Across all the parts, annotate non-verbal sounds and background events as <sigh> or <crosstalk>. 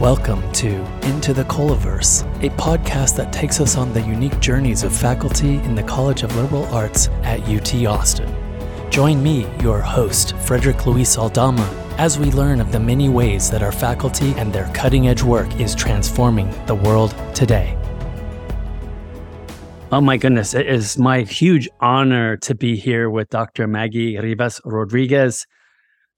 Welcome to Into the COLAverse, a podcast that takes us on the unique journeys of faculty in the College of Liberal Arts at UT Austin. Join me, your host, Frederick Luis Aldama, as we learn of the many ways that our faculty and their cutting edge work is transforming the world today. Oh my goodness, it is my huge honor to be here with Dr. Maggie Rivas Rodriguez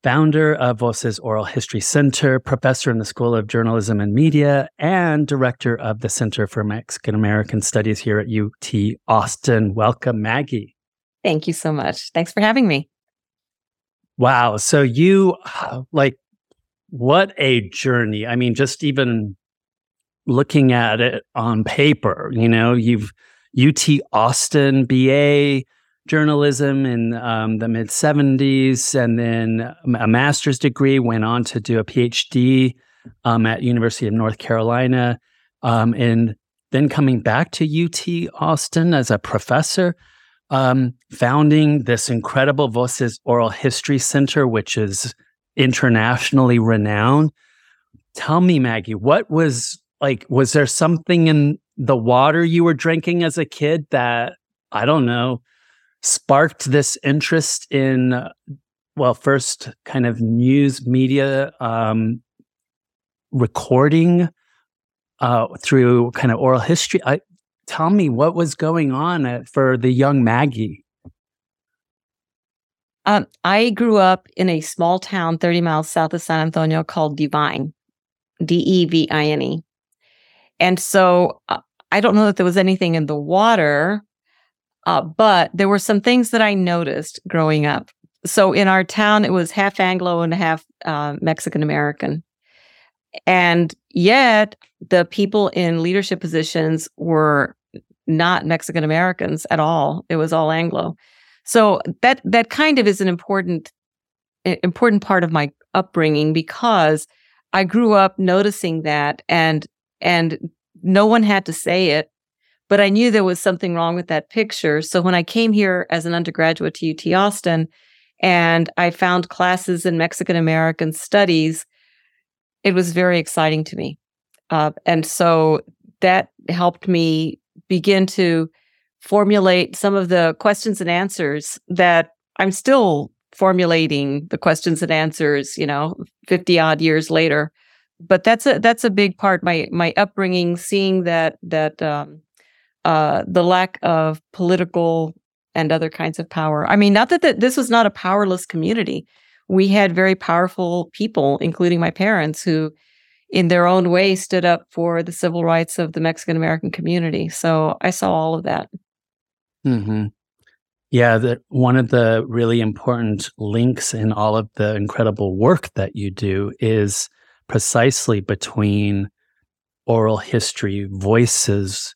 founder of Voces Oral History Center, professor in the School of Journalism and Media, and director of the Center for Mexican American Studies here at UT Austin. Welcome, Maggie. Thank you so much. Thanks for having me. Wow. So, you like, what a journey. I mean, just even looking at it on paper, you know, you've UT Austin BA journalism in um, the mid 70s and then a master's degree went on to do a phd um, at university of north carolina um, and then coming back to ut austin as a professor um, founding this incredible voces oral history center which is internationally renowned. Tell me maggie what was like was there something in the water you were drinking as a kid that i don't know sparked this interest in, well, first kind of news media um, recording uh, through kind of oral history. I, tell me what was going on at, for the young Maggie. Um, I grew up in a small town 30 miles south of San Antonio called Devine, D E V I N E. And so uh, I don't know that there was anything in the water, uh, but there were some things that I noticed growing up. So in our town, it was half Anglo and half uh, Mexican American. And yet, the people in leadership positions were not Mexican Americans at all. It was all Anglo. So that that kind of is an important important part of my upbringing because I grew up noticing that and and no one had to say it but I knew there was something wrong with that picture. So when I came here as an undergraduate to UT Austin and I found classes in Mexican American studies, it was very exciting to me. Uh, and so that helped me begin to formulate some of the questions and answers that I'm still formulating the questions and answers, you know, 50 odd years later. But that's a that's a big part my my upbringing seeing that that um, uh, the lack of political and other kinds of power. I mean, not that the, this was not a powerless community. We had very powerful people, including my parents, who, in their own way, stood up for the civil rights of the Mexican American community. So I saw all of that. Mm-hmm. Yeah, that one of the really important links in all of the incredible work that you do is precisely between oral history, voices,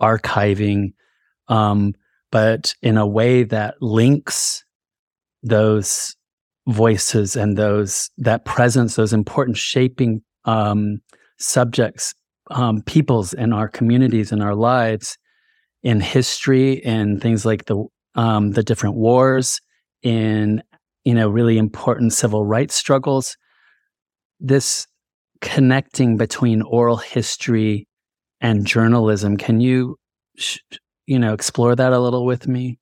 archiving, um, but in a way that links those voices and those that presence, those important shaping um, subjects, um, peoples in our communities in our lives, in history, and things like the um, the different wars, in you know really important civil rights struggles. This connecting between oral history and journalism. Can you, you know, explore that a little with me?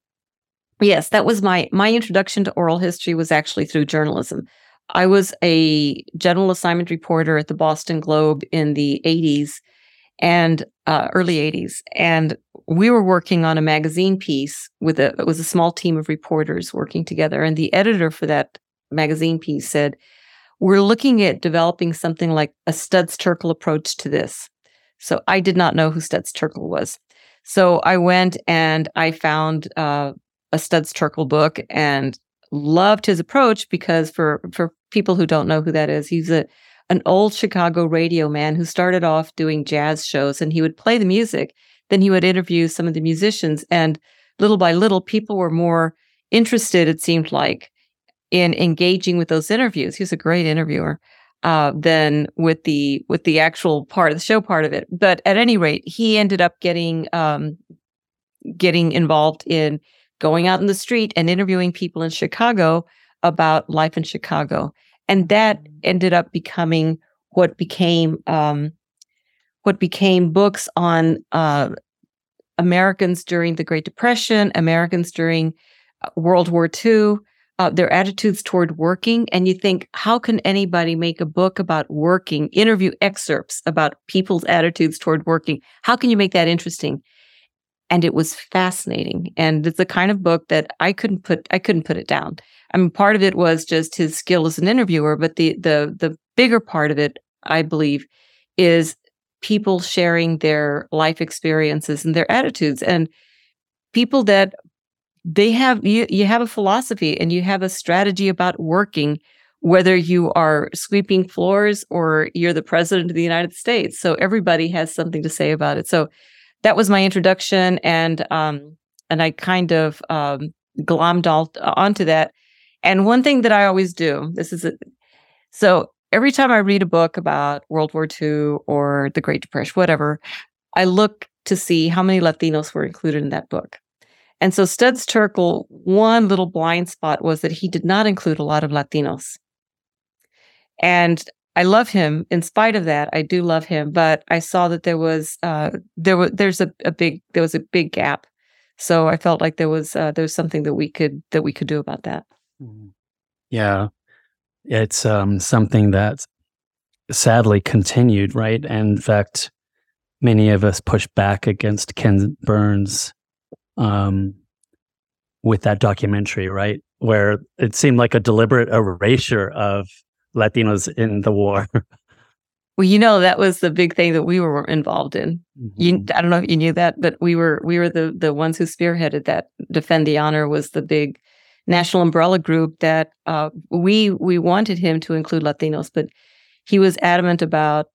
Yes, that was my my introduction to oral history was actually through journalism. I was a general assignment reporter at the Boston Globe in the 80s and uh, early 80s and we were working on a magazine piece with a it was a small team of reporters working together and the editor for that magazine piece said we're looking at developing something like a Studs Terkel approach to this so I did not know who Studs Terkel was. So I went and I found uh, a Studs Terkel book and loved his approach because for for people who don't know who that is, he's a an old Chicago radio man who started off doing jazz shows and he would play the music. Then he would interview some of the musicians and little by little people were more interested it seemed like in engaging with those interviews. He was a great interviewer uh, than with the with the actual part of the show part of it. But at any rate, he ended up getting um, getting involved in going out in the street and interviewing people in Chicago about life in Chicago, and that ended up becoming what became um, what became books on uh, Americans during the Great Depression, Americans during uh, World War II, uh, their attitudes toward working. And you think, how can anybody make a book about working, interview excerpts about people's attitudes toward working? How can you make that interesting? And it was fascinating. And it's the kind of book that I couldn't put, I couldn't put it down. I mean, part of it was just his skill as an interviewer, but the, the, the bigger part of it, I believe, is people sharing their life experiences and their attitudes and people that they have you you have a philosophy and you have a strategy about working whether you are sweeping floors or you're the president of the United States. So everybody has something to say about it. So that was my introduction and um and I kind of um glommed all onto that. And one thing that I always do this is a, so every time I read a book about World War II or the Great Depression, whatever, I look to see how many Latinos were included in that book. And so Studs Terkel, one little blind spot was that he did not include a lot of Latinos. And I love him. In spite of that, I do love him. But I saw that there was uh, there was there's a, a big there was a big gap. So I felt like there was uh, there was something that we could that we could do about that. Mm-hmm. Yeah, it's um, something that sadly continued, right? And in fact, many of us pushed back against Ken Burns um, with that documentary, right? Where it seemed like a deliberate erasure of Latinos in the war. <laughs> Well, you know that was the big thing that we were involved in. Mm-hmm. You, I don't know if you knew that, but we were we were the the ones who spearheaded that. Defend the Honor was the big national umbrella group that uh, we we wanted him to include Latinos, but he was adamant about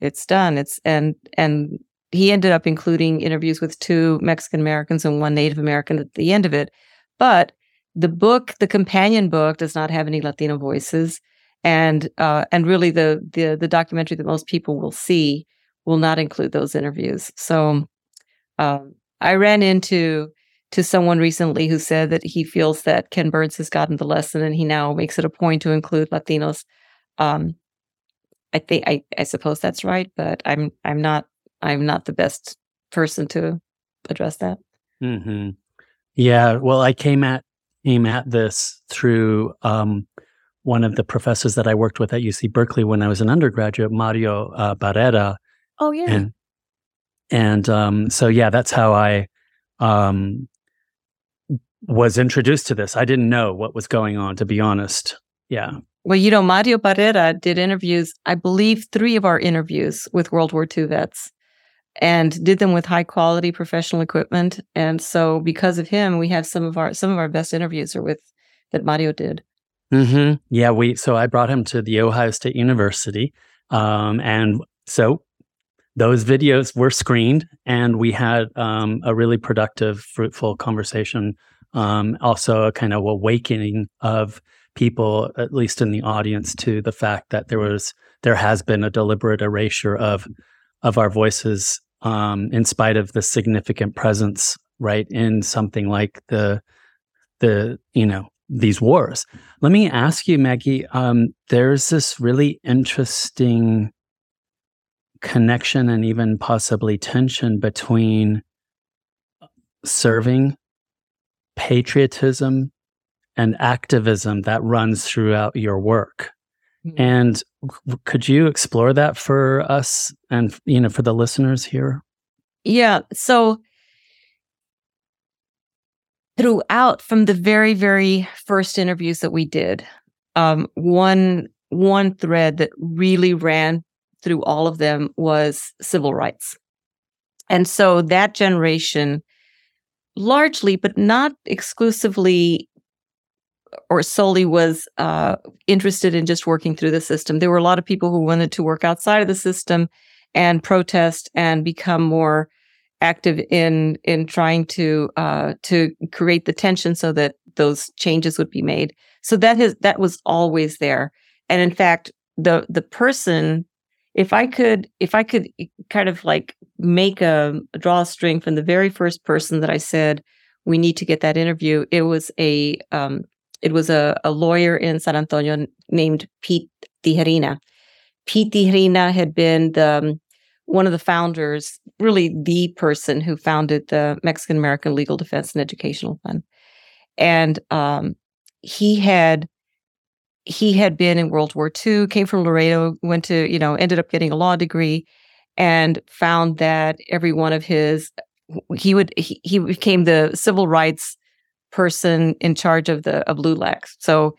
it's done. It's and and he ended up including interviews with two Mexican Americans and one Native American at the end of it. But the book, the companion book, does not have any Latino voices, and uh, and really the the the documentary that most people will see will not include those interviews. So um, I ran into to someone recently who said that he feels that Ken Burns has gotten the lesson and he now makes it a point to include Latinos. Um, I think I, I suppose that's right, but I'm I'm not I'm not the best person to address that. Mm-hmm. Yeah, well, I came at came at this through um, one of the professors that I worked with at UC Berkeley when I was an undergraduate, Mario uh, Barrera. Oh yeah, and and um, so yeah, that's how I um, was introduced to this. I didn't know what was going on, to be honest. Yeah. Well, you know, Mario Barrera did interviews, I believe three of our interviews with World War II vets and did them with high quality professional equipment. And so because of him, we have some of our some of our best interviews are with that Mario did. Mm-hmm. Yeah, we so I brought him to the Ohio State University. Um, and so those videos were screened and we had um, a really productive, fruitful conversation um, also a kind of awakening of people, at least in the audience, to the fact that there was there has been a deliberate erasure of of our voices, um, in spite of the significant presence, right, in something like the the you know these wars. Let me ask you, Maggie. Um, there's this really interesting connection and even possibly tension between serving patriotism and activism that runs throughout your work. Mm-hmm. And could you explore that for us and you know for the listeners here? Yeah, so throughout from the very very first interviews that we did, um, one one thread that really ran through all of them was civil rights. And so that generation largely, but not exclusively or solely was uh, interested in just working through the system. There were a lot of people who wanted to work outside of the system and protest and become more active in in trying to uh, to create the tension so that those changes would be made. So that has that was always there. And in fact, the the person if I could, if I could kind of like make a, draw a string from the very first person that I said we need to get that interview, it was a um, it was a, a lawyer in San Antonio named Pete Tijerina, Pete Tijerina had been the um, one of the founders, really the person who founded the Mexican American Legal Defense and Educational Fund. And um, he had he had been in World War II, came from Laredo, went to, you know, ended up getting a law degree and found that every one of his he would he, he became the civil rights person in charge of the of LULAC. So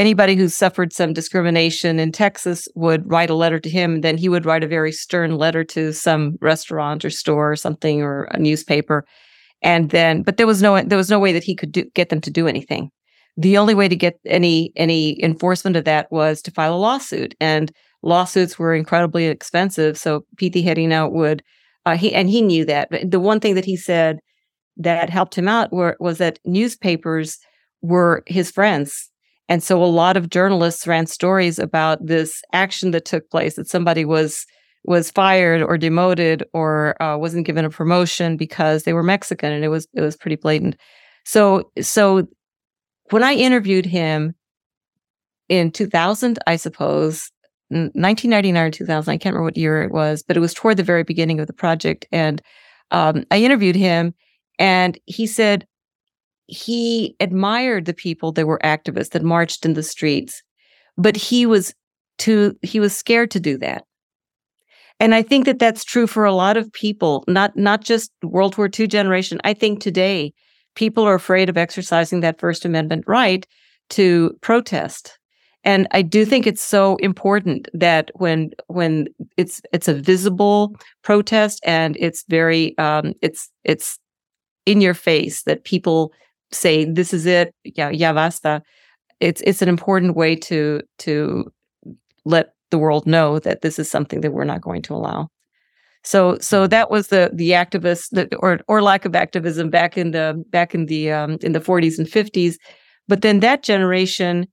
anybody who suffered some discrimination in Texas would write a letter to him. Then he would write a very stern letter to some restaurant or store or something or a newspaper. And then, but there was no there was no way that he could do, get them to do anything. The only way to get any any enforcement of that was to file a lawsuit, and lawsuits were incredibly expensive. So Pete Tijerina would uh, he and he knew that. But the one thing that he said that helped him out were, was that newspapers were his friends and so a lot of journalists ran stories about this action that took place that somebody was was fired or demoted or uh, wasn't given a promotion because they were Mexican, and it was it was pretty blatant. So so when I interviewed him in 2000, I suppose 1999 or 2000, I can't remember what year it was, but it was toward the very beginning of the project, and um, I interviewed him, and he said, he admired the people that were activists that marched in the streets, but he was too he was scared to do that. And I think that that's true for a lot of people, not not just World War II generation. I think today people are afraid of exercising that First Amendment right to protest. And I do think it's so important that when when it's it's a visible protest and it's very um, it's it's in your face that people say this is it yeah yeah basta. It's it's an important way to to let the world know that this is something that we're not going to allow. So so mm-hmm. that was the the activists that, or or lack of activism back in the back in the um, in the 40s and 50s but then that generation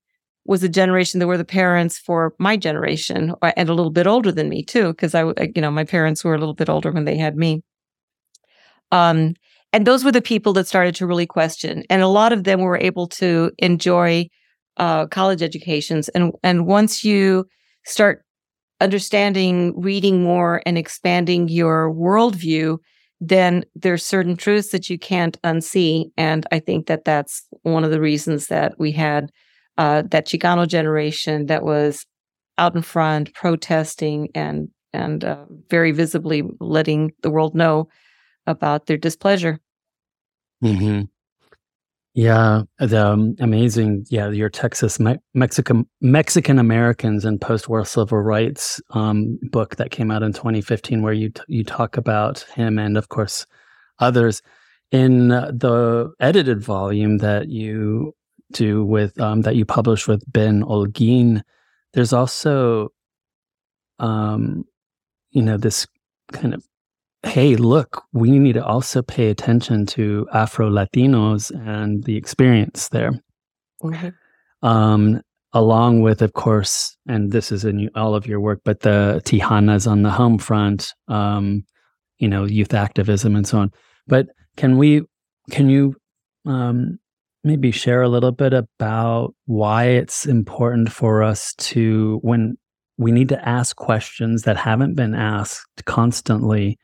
was a generation that were the parents for my generation uh, and a little bit older than me too because I you know my parents were a little bit older when they had me. Um and those were the people that started to really question. And a lot of them were able to enjoy uh, college educations. And, and once you start understanding, reading more, and expanding your worldview, then there's certain truths that you can't unsee. And I think that that's one of the reasons that we had uh, that Chicano generation that was out in front protesting and and uh, very visibly letting the world know about their displeasure. Mm-hmm. Yeah, the um, amazing. Yeah, your Texas Me- Mexican Mexican Americans and post-war civil rights um, book that came out in 2015, where you t- you talk about him and of course others in the edited volume that you do with um, that you publish with Ben Olguin. There's also, um, you know, this kind of hey, look, we need to also pay attention to Afro Latinos and the experience there. Mm-hmm. Um, along with, of course, and this is in all of your work, but the Tejanas on the home front, um, you know, youth activism and so on. But can we, can you um, maybe share a little bit about why it's important for us to, when we need to ask questions that haven't been asked constantly,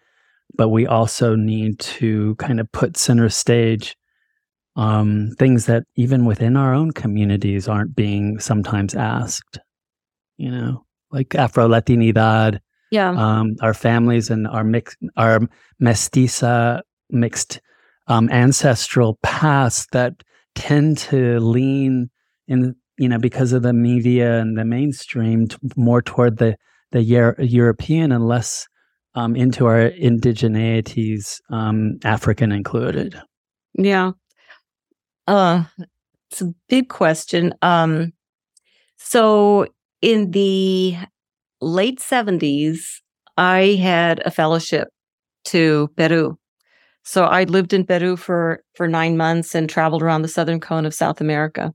but we also need to kind of put center stage um, things that even within our own communities aren't being sometimes asked. You know, like Afro Latinidad. Yeah. Um, our families and our mix, our mestiza mixed um, ancestral past that tend to lean in, you know, because of the media and the mainstream t- more toward the the Euro- European and less um, into our indigeneities, um, African included? Yeah. Uh, it's a big question. Um, so in the late 70s, I had a fellowship to Peru. So I lived in Peru for, for nine months and traveled around the southern cone of South America.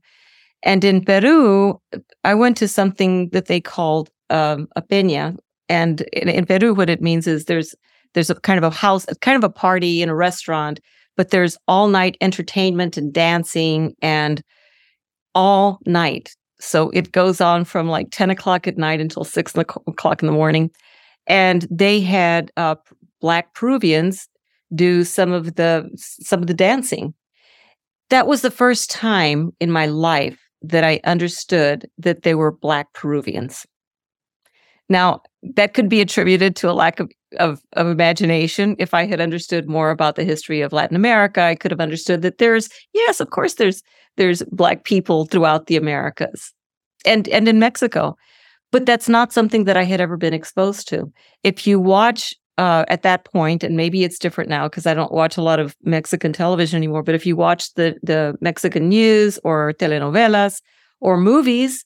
And in Peru, I went to something that they called um, a peña, and in, in Peru, what it means is there's there's a kind of a house, kind of a party in a restaurant, but there's all night entertainment and dancing and all night. So it goes on from like 10 o'clock at night until six o'clock in the morning. And they had uh, black Peruvians do some of the some of the dancing. That was the first time in my life that I understood that they were black Peruvians. Now, that could be attributed to a lack of, of, of, imagination. If I had understood more about the history of Latin America, I could have understood that there's, yes, of course, there's there's black people throughout the Americas and and in Mexico. But that's not something that I had ever been exposed to. If you watch uh, at that point, and maybe it's different now because I don't watch a lot of Mexican television anymore. But if you watch the the Mexican news or telenovelas or movies,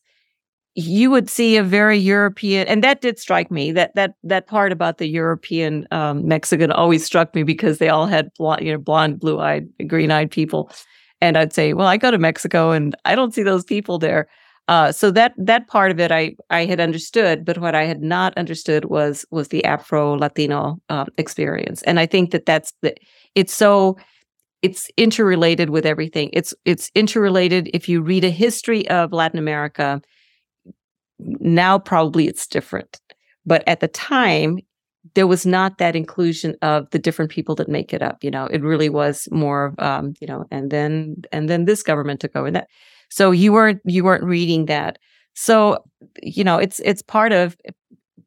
you would see a very European, and that did strike me. That that that part about the European um, Mexican always struck me because they all had blonde, you know, blonde, blue eyed, green eyed people, and I'd say, well, I go to Mexico and I don't see those people there. Uh, so that that part of it, I I had understood, but what I had not understood was was the Afro Latino uh, experience, and I think that that's the it's so it's interrelated with everything. It's it's interrelated. If you read a history of Latin America, now probably it's different. But at the time, there was not that inclusion of the different people that make it up. You know, it really was more of, um, you know, and then and then this government took over that. So you weren't you weren't reading that. So you know, it's it's part of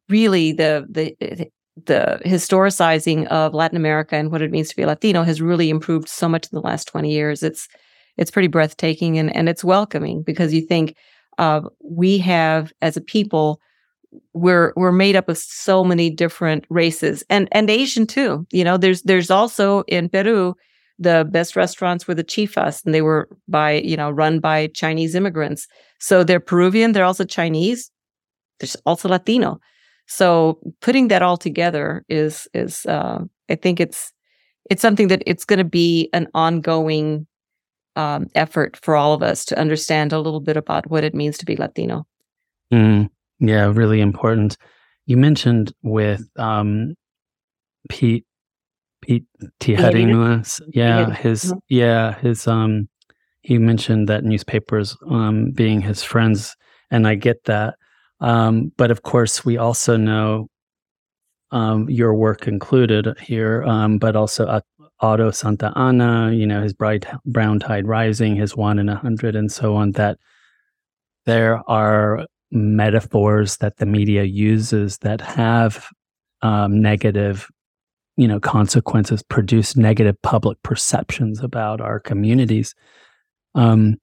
really the the the historicizing of Latin America and what it means to be Latino has really improved so much in the last 20 years. It's it's pretty breathtaking and, and it's welcoming because you think, uh, we have as a people we're we're made up of so many different races and and Asian too. You know, there's there's also in Peru the best restaurants were the chifas and they were by you know run by Chinese immigrants. So they're Peruvian, they're also Chinese. There's also Latino. So putting that all together is is uh, I think it's it's something that it's going to be an ongoing um, effort for all of us to understand a little bit about what it means to be Latino. Mm, yeah, really important. You mentioned with um, Pete Pete Tijerina, yeah, his mm-hmm. yeah his um he mentioned that newspapers um being his friends, and I get that. Um, but of course, we also know um, your work included here, um, but also Otto Santa Ana, you know, his bright brown tide rising, his one in a hundred, and so on, that there are metaphors that the media uses that have um, negative, you know, consequences, produce negative public perceptions about our communities. Um,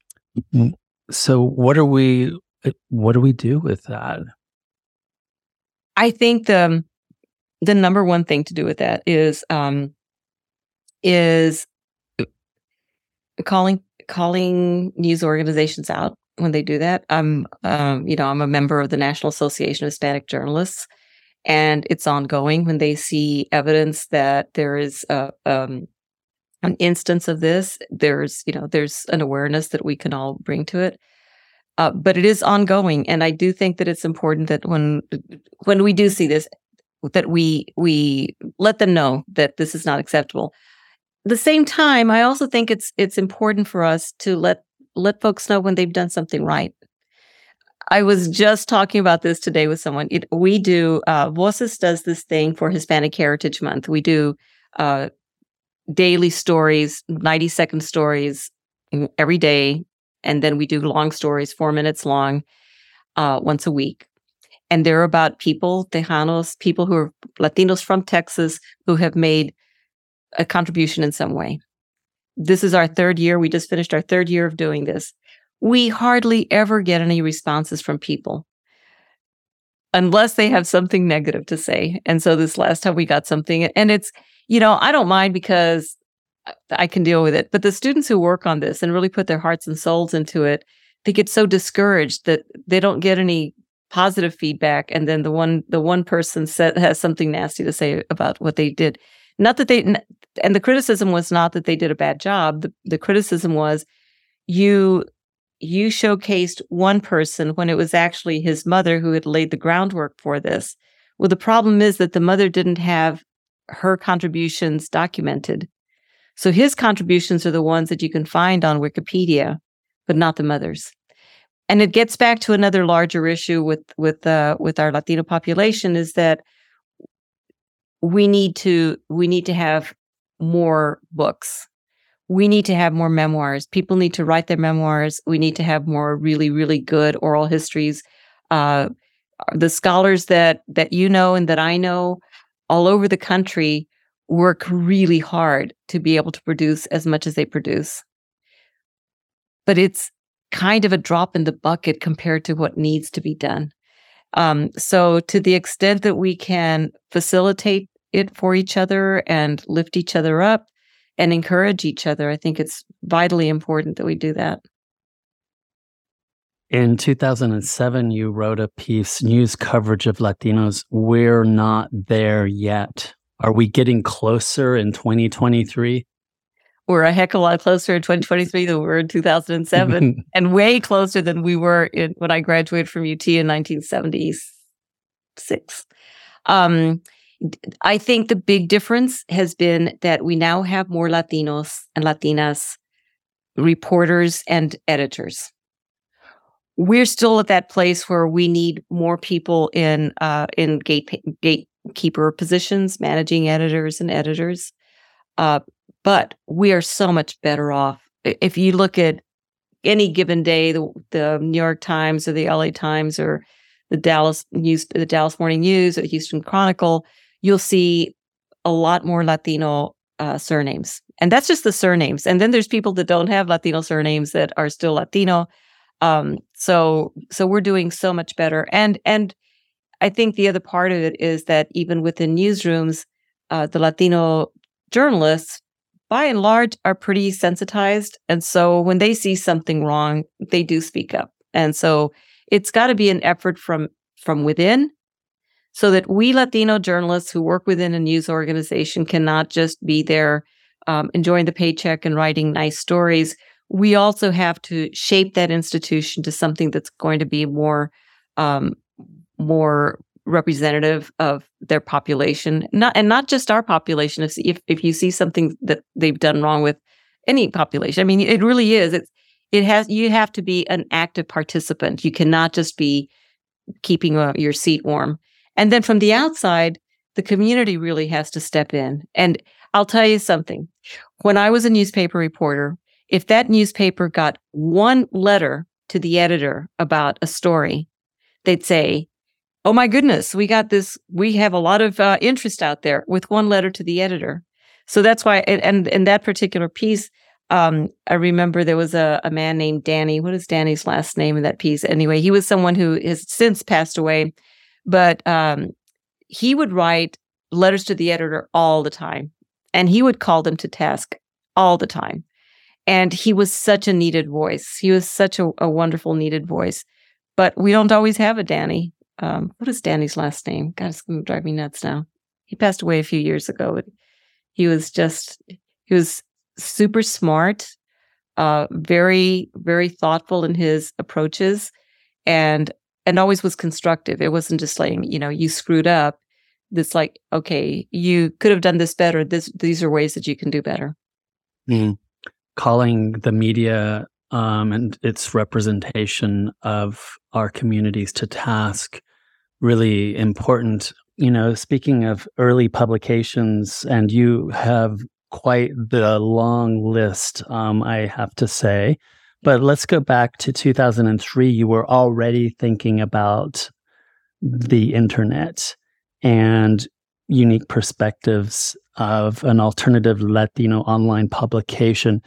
so, what are we? What do we do with that? I think the the number one thing to do with that is um, is calling calling news organizations out when they do that. I'm, um, you know, I'm a member of the National Association of Hispanic Journalists, and it's ongoing when they see evidence that there is a, um, an instance of this. There's, you know, there's an awareness that we can all bring to it. Uh, but it is ongoing, and I do think that it's important that when when we do see this, that we we let them know that this is not acceptable the same time, I also think it's it's important for us to let let folks know when they've done something right. I was just talking about this today with someone. It, we do uh, Voces does this thing for Hispanic Heritage Month. We do uh, daily stories, ninety second stories every day, and then we do long stories, four minutes long, uh, once a week. And they're about people, Tejanos, people who are Latinos from Texas who have made a contribution in some way. This is our third year. We just finished our third year of doing this. We hardly ever get any responses from people unless they have something negative to say. And so this last time we got something, and it's, you know, I don't mind because I can deal with it. But the students who work on this and really put their hearts and souls into it, they get so discouraged that they don't get any positive feedback. And then the one the one person said, has something nasty to say about what they did. Not that they, and the criticism was not that they did a bad job. The, the criticism was you you showcased one person when it was actually his mother who had laid the groundwork for this. Well, the problem is that the mother didn't have her contributions documented. So his contributions are the ones that you can find on Wikipedia, but not the mother's. and it gets back to another larger issue with with uh, with our Latino population is that we need to we need to have more books. We need to have more memoirs. People need to write their memoirs. We need to have more really really good oral histories. Uh, the scholars that that you know and that I know all over the country work really hard to be able to produce as much as they produce. But it's kind of a drop in the bucket compared to what needs to be done. Um, so, to the extent that we can facilitate it for each other and lift each other up and encourage each other, I think it's vitally important that we do that. In 2007, you wrote a piece, News Coverage of Latinos. We're not there yet. Are we getting closer in 2023? We're a heck of a lot closer in 2023 than we were in 2007, <laughs> and way closer than we were in, when I graduated from UT in 1976. Um, I think the big difference has been that we now have more Latinos and Latinas reporters and editors we're still at that place where we need more people in uh, in gate gatekeeper positions, managing editors and editors. Uh, but we are so much better off if you look at any given day, the, the New York Times or the LA Times or the Dallas News, the Dallas Morning News or the Houston Chronicle, you'll see a lot more Latino uh, surnames, and that's just the surnames. And then there's people that don't have Latino surnames that are still Latino um, so so we're doing so much better. And and I think the other part of it is that even within newsrooms, uh, the Latino journalists, by and large, are pretty sensitized. And so when they see something wrong, they do speak up. And so it's got to be an effort from from within so that we Latino journalists who work within a news organization cannot just be there um, enjoying the paycheck and writing nice stories. We also have to shape that institution to something that's going to be more um, more representative of their population. Not and not just our population. If, if you see something that they've done wrong with any population i mean it really is. It's it has you have to be an active participant. You cannot just be keeping uh, your seat warm and then from the outside the community really has to step in and i'll tell you something when i was a newspaper reporter if that newspaper got one letter to the editor about a story, they'd say, Oh my goodness, we got this. We have a lot of uh, interest out there with one letter to the editor. So that's why, and in that particular piece, um, I remember there was a, a man named Danny. What is Danny's last name in that piece? Anyway, he was someone who has since passed away, but um, he would write letters to the editor all the time, and he would call them to task all the time. And he was such a needed voice. He was such a, a wonderful needed voice. But we don't always have a Danny. Um, what is Danny's last name? God, it's going to drive me nuts now. He passed away a few years ago. He was just, he was super smart, uh, very, very thoughtful in his approaches and, and always was constructive. It wasn't just like, you know, you screwed up. It's like, okay, you could have done this better. This, these are ways that you can do better. Mm calling the media um, and its representation of our communities to task really important. You know, speaking of early publications, and you have quite the long list, um, I have to say. But let's go back to 2003. You were already thinking about the internet and unique perspectives of an alternative Latino online publication.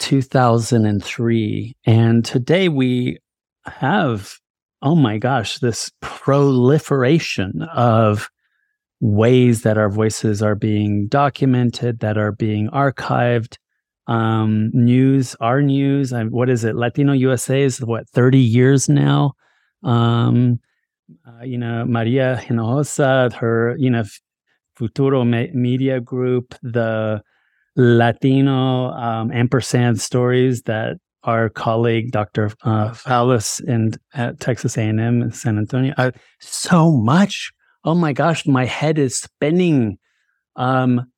2003. And today we have, oh my gosh, this proliferation of ways that our voices are being documented, that are being archived. Um, news, our news, what is it? Latino USA is what, 30 years now? Um, uh, you know, Maria Hinojosa, her, you know, Futuro Media Group, the Latino um, ampersand stories that our colleague Dr. Uh, Fowlis in at Texas A&M in San Antonio. Uh, so much. Oh my gosh, my head is spinning. Um,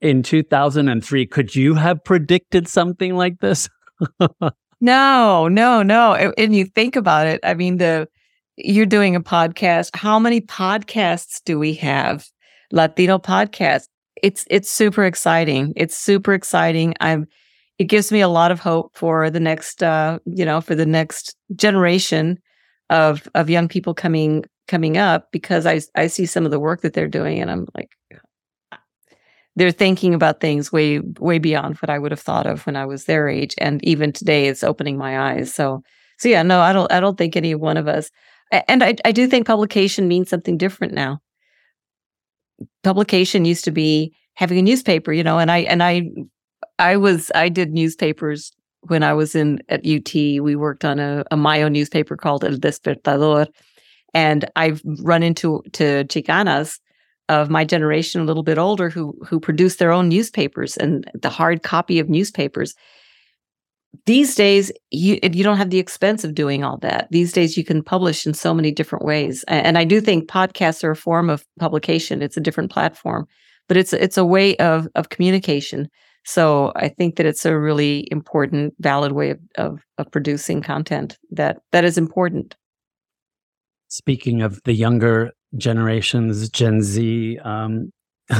in 2003, could you have predicted something like this? <laughs> no, no, no. And, you think about it. I mean, the you're doing a podcast. How many podcasts do we have? Latino podcasts. It's it's super exciting. It's super exciting. I'm it gives me a lot of hope for the next uh, you know, for the next generation of of young people coming coming up because I I see some of the work that they're doing and I'm like they're thinking about things way way beyond what I would have thought of when I was their age and even today it's opening my eyes. So so yeah, no, I don't I don't think any one of us and I, I do think publication means something different now. Publication used to be having a newspaper, you know, and I and I I was I did newspapers when I was in at UT. We worked on a, a Mayo newspaper called El Despertador, and I've run into to Chicanas of my generation, a little bit older, who who produce their own newspapers and the hard copy of newspapers. These days you you don't have the expense of doing all that. These days you can publish in so many different ways. And i do think podcasts are a form of publication. It's a different platform but it's it's a way of of communication. So i think that it's a really important valid way of of, of producing content that that is important. Speaking of the younger generations gen z um <laughs>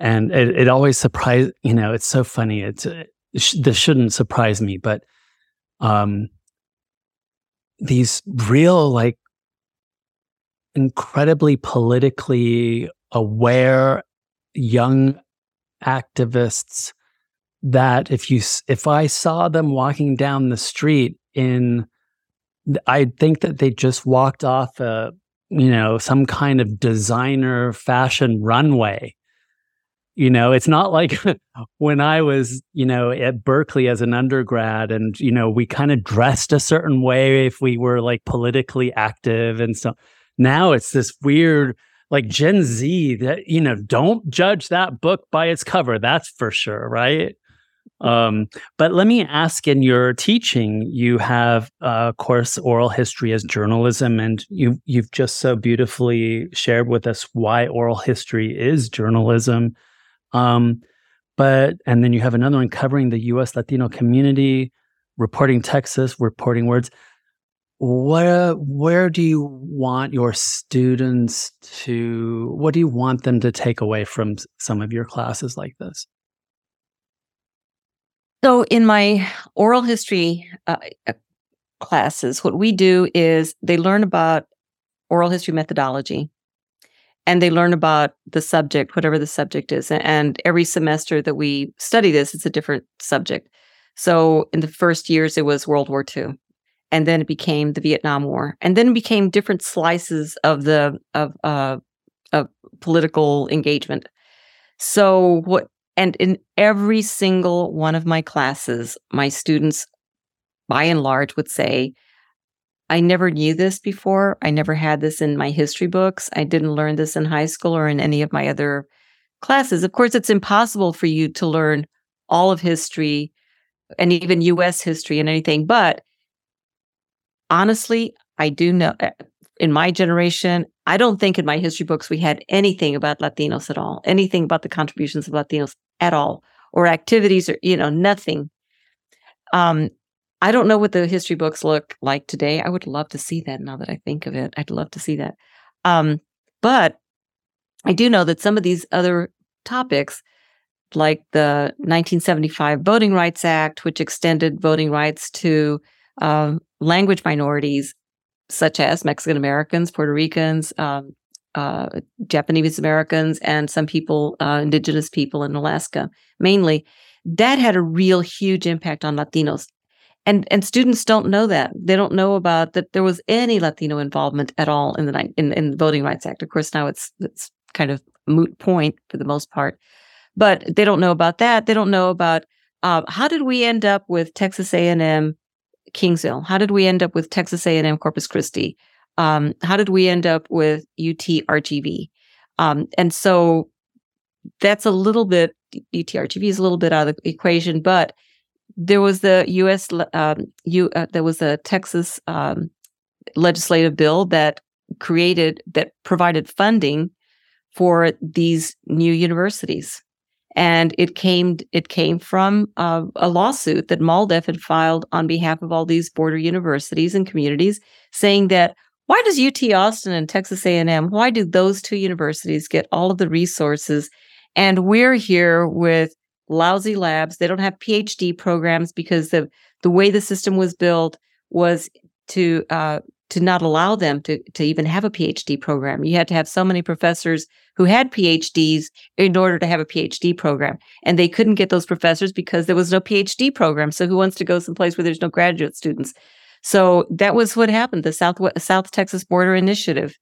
and it, it always surprised you know it's so funny it's this shouldn't surprise me, but um, these real, like, incredibly politically aware young activists that if you if I saw them walking down the street in I think that they just walked off a you know some kind of designer fashion runway. You know it's not like <laughs> when i was you know at berkeley as an undergrad and you know we kind of dressed a certain way if we were like politically active and so now it's this weird like gen z that you know don't judge that book by its cover that's for sure right um, but let me ask in your teaching you have a course oral history as journalism and you you've just so beautifully shared with us why oral history is journalism um, but and then you have another one covering the U.S. Latino community, reporting Texas, reporting words. Where where do you want your students to? What do you want them to take away from some of your classes like this? So, in my oral history uh, uh classes, what we do is they learn about oral history methodology and they learn about the subject, whatever the subject is. And every semester that we study this, it's a different subject. So in the first years, it was World War II. And then it became the Vietnam War. And then it became different slices of the of uh of political engagement. So what and in every single one of my classes, my students by and large would say, I never knew this before. I never had this in my history books. I didn't learn this in high school or in any of my other classes. Of course, it's impossible for you to learn all of history and even US history and anything. But honestly, I do know eh, in my generation, I don't think in my history books we had anything about Latinos at all, anything about the contributions of Latinos at all, or activities or, you know, nothing. Um, I don't know what the history books look like today. I would love to see that now that I think of it. I'd love to see that. Um, but I do know that some of these other topics, like the 1975 Voting Rights Act, which extended voting rights to uh, language minorities such as Mexican Americans, Puerto Ricans, um, uh, Japanese Americans, and some people, uh, indigenous people in Alaska, mainly, that had a real huge impact on Latinos and and students don't know that they don't know about that there was any Latino involvement at all in the in, in the Voting Rights Act. Of course, now it's it's kind of moot point for the most part, but they don't know about that. They don't know about uh, how did we end up with Texas A and M Kingsville? How did we end up with Texas A and M Corpus Christi? Um, how did we end up with UT RGV? Um, and so that's a little bit UT RGV is a little bit out of the equation, but there was the U.S. Um, U, uh, there was a Texas um, legislative bill that created that provided funding for these new universities, and it came it came from uh, a lawsuit that MALDEF had filed on behalf of all these border universities and communities, saying that why does UT Austin and Texas A&M why do those two universities get all of the resources, and we're here with lousy labs. They don't have PhD programs because the the way the system was built was to uh, to not allow them to to even have a PhD program. You had to have so many professors who had PhDs in order to have a PhD program, and they couldn't get those professors because there was no PhD program. So who wants to go someplace where there's no graduate students? So that was what happened. The South South Texas Border Initiative.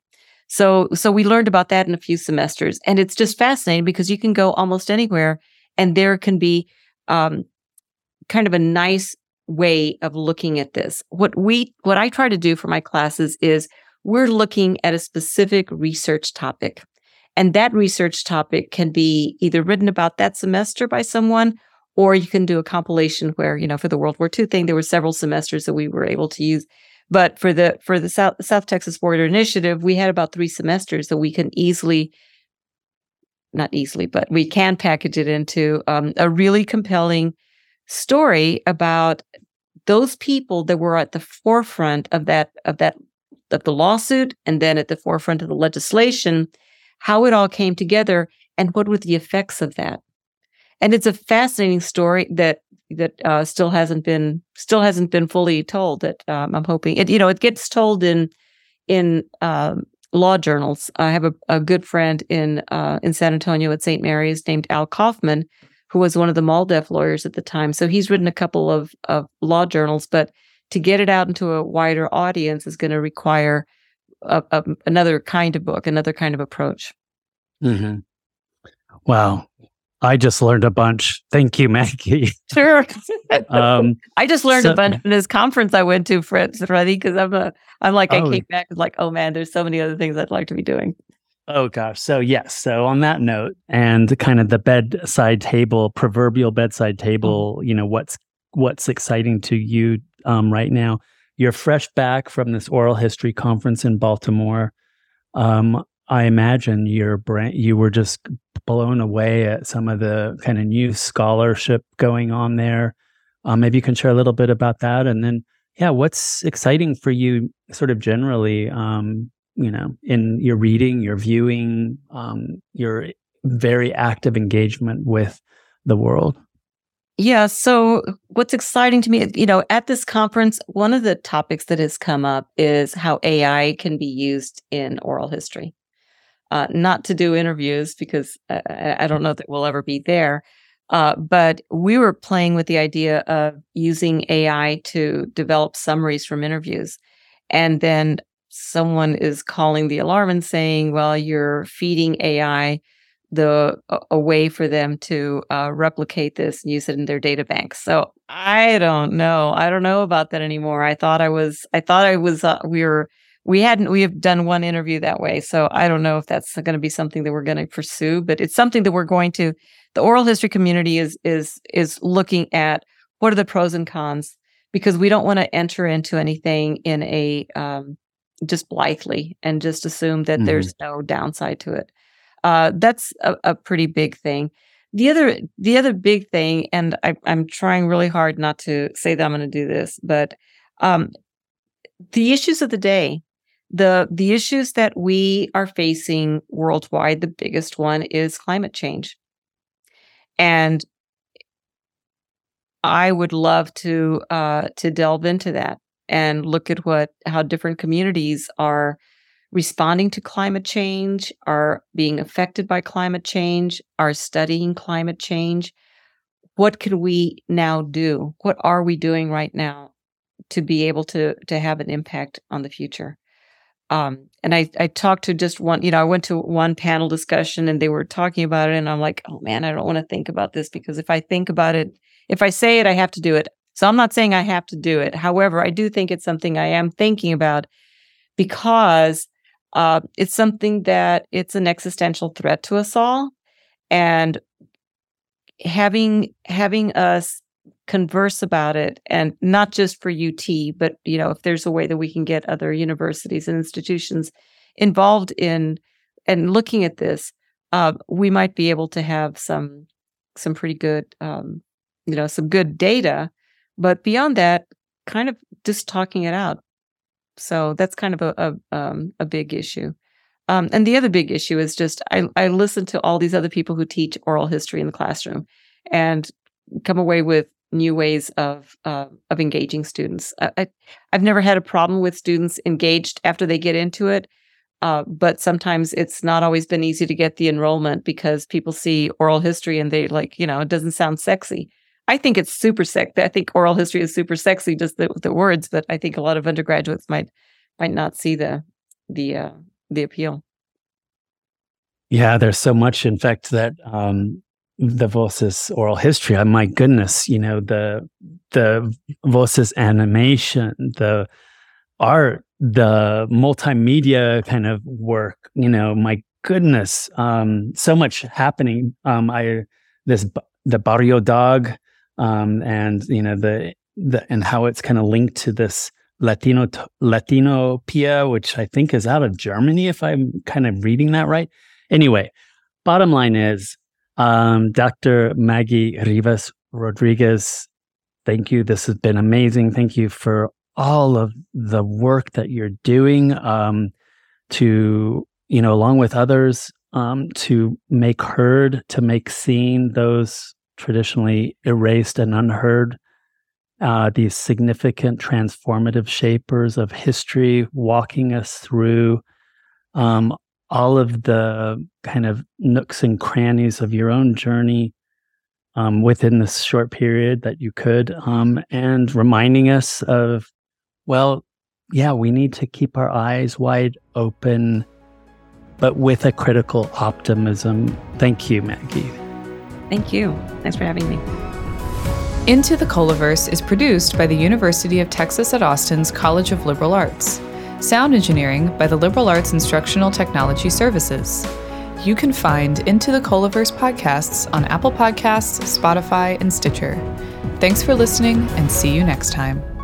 So so we learned about that in a few semesters, and it's just fascinating because you can go almost anywhere, and there can be um, kind of a nice way of looking at this. What we what I try to do for my classes is we're looking at a specific research topic. And that research topic can be either written about that semester by someone or you can do a compilation where, you know, for the World War II thing there were several semesters that we were able to use. But for the for the South South Texas Border Initiative, we had about 3 semesters that we can easily not easily, but we can package it into um, a really compelling story about those people that were at the forefront of that of that of the lawsuit and then at the forefront of the legislation how it all came together and what were the effects of that. And it's a fascinating story that that uh, still hasn't been still hasn't been fully told that um, i'm hoping it you know it gets told in in um, law journals. I have a, a good friend in uh, in san antonio at st mary's named al Kauffman who was one of the MALDEF lawyers at the time. So he's written a couple of, of law journals, but to get it out into a wider audience is going to require a, a, another kind of book, another kind of approach. Mm-hmm. Wow. I just learned a bunch. Thank you, Maggie. <laughs> <laughs> Sure. um, I just learned so, a bunch in this conference I went to, Freddie, because I'm a, I'm like, oh, I came back and like, oh man, there's so many other things I'd like to be doing. Oh gosh. So yes. So on that note, and kind of the bedside table, proverbial bedside table. Mm-hmm. You know what's what's exciting to you um, right now. You're fresh back from this oral history conference in Baltimore. Um, I imagine your brain, you were just blown away at some of the kind of new scholarship going on there. Um, maybe you can share a little bit about that, and then yeah, what's exciting for you, sort of generally, um, you know, in your reading, your viewing, um, your very active engagement with the world? Yeah. So, what's exciting to me, you know, at this conference, one of the topics that has come up is how AI can be used in oral history. Uh, not to do interviews because I, I, don't know that we'll ever be there. Uh, but we were playing with the idea of using AI to develop summaries from interviews. And then someone is calling the alarm and saying, well, you're feeding AI the a, way for them to uh, replicate this and use it in their data banks. So I don't know. I don't know about that anymore. I thought I was. I thought I was. Uh, we were. We hadn't. We have done one interview that way. So I don't know if that's going to be something that we're going to pursue. But it's something that we're going to. The oral history community is is is looking at what are the pros and cons because we don't want to enter into anything in a um, just blithely and just assume that mm-hmm. there's no downside to it. Uh, that's a, a, pretty big thing. The other, the other big thing, and I, am trying really hard not to say that I'm going to do this, but um, the issues of the day, the the issues that we are facing worldwide, the biggest one is climate change, and I would love to uh, to delve into that and look at what how different communities are responding to climate change, are being affected by climate change, are studying climate change. What can we now do? What are we doing right now to be able to to have an impact on the future? Um, and I I talked to just one, you know, I went to one panel discussion and they were talking about it, and I'm like, oh man, I don't want to think about this because if I think about it, if I say it, I have to do it. So I'm not saying I have to do it. However, I do think it's something I am thinking about because uh, it's something that it's an existential threat to us all, and having having us converse about it and not just for UT, but you know, if there's a way that we can get other universities and institutions involved in and looking at this, uh, we might be able to have some some pretty good, um, you know, some good data. But beyond that, kind of just talking it out. So that's kind of a a, um, a big issue. Um, and the other big issue is just I, I listen to all these other people who teach oral history in the classroom and come away with new ways of uh, of engaging students. I, I, have never had a problem with students engaged after they get into it, uh, but sometimes it's not always been easy to get the enrollment because people see oral history and they like you know it doesn't sound sexy. I think it's super sexy. I think oral history is super sexy, just the, the words. But I think a lot of undergraduates might might not see the the uh, the appeal. Yeah, there's so much, in fact, that um, the Voces oral history. Uh, my goodness, you know the the Voces animation, the art, the multimedia kind of work. You know, my goodness, um, so much happening. Um, I this the barrio dog, um, and you know the the and how it's kind of linked to this Latino Latino Pia, which I think is out of Germany, if I'm kind of reading that right. Anyway, bottom line is, um, Dr. Maggie Rivas Rodriguez, thank you. This has been amazing. Thank you for all of the work that you're doing um, to, you know, along with others, um, to make heard, to make seen those traditionally erased and unheard uh, these significant transformative shapers of history, walking us through um, all of the kind of nooks and crannies of your own journey um, within this short period that you could, um, and reminding us of, well, yeah, we need to keep our eyes wide open, but with a critical optimism. Thank you, Maggie. Thank you. Thanks for having me. Into the COLAverse is produced by the University of Texas at Austin's College of Liberal Arts. Sound engineering by the Liberal Arts Instructional Technology Services. You can find Into the COLAverse podcasts on Apple Podcasts, Spotify, and Stitcher. Thanks for listening, and see you next time.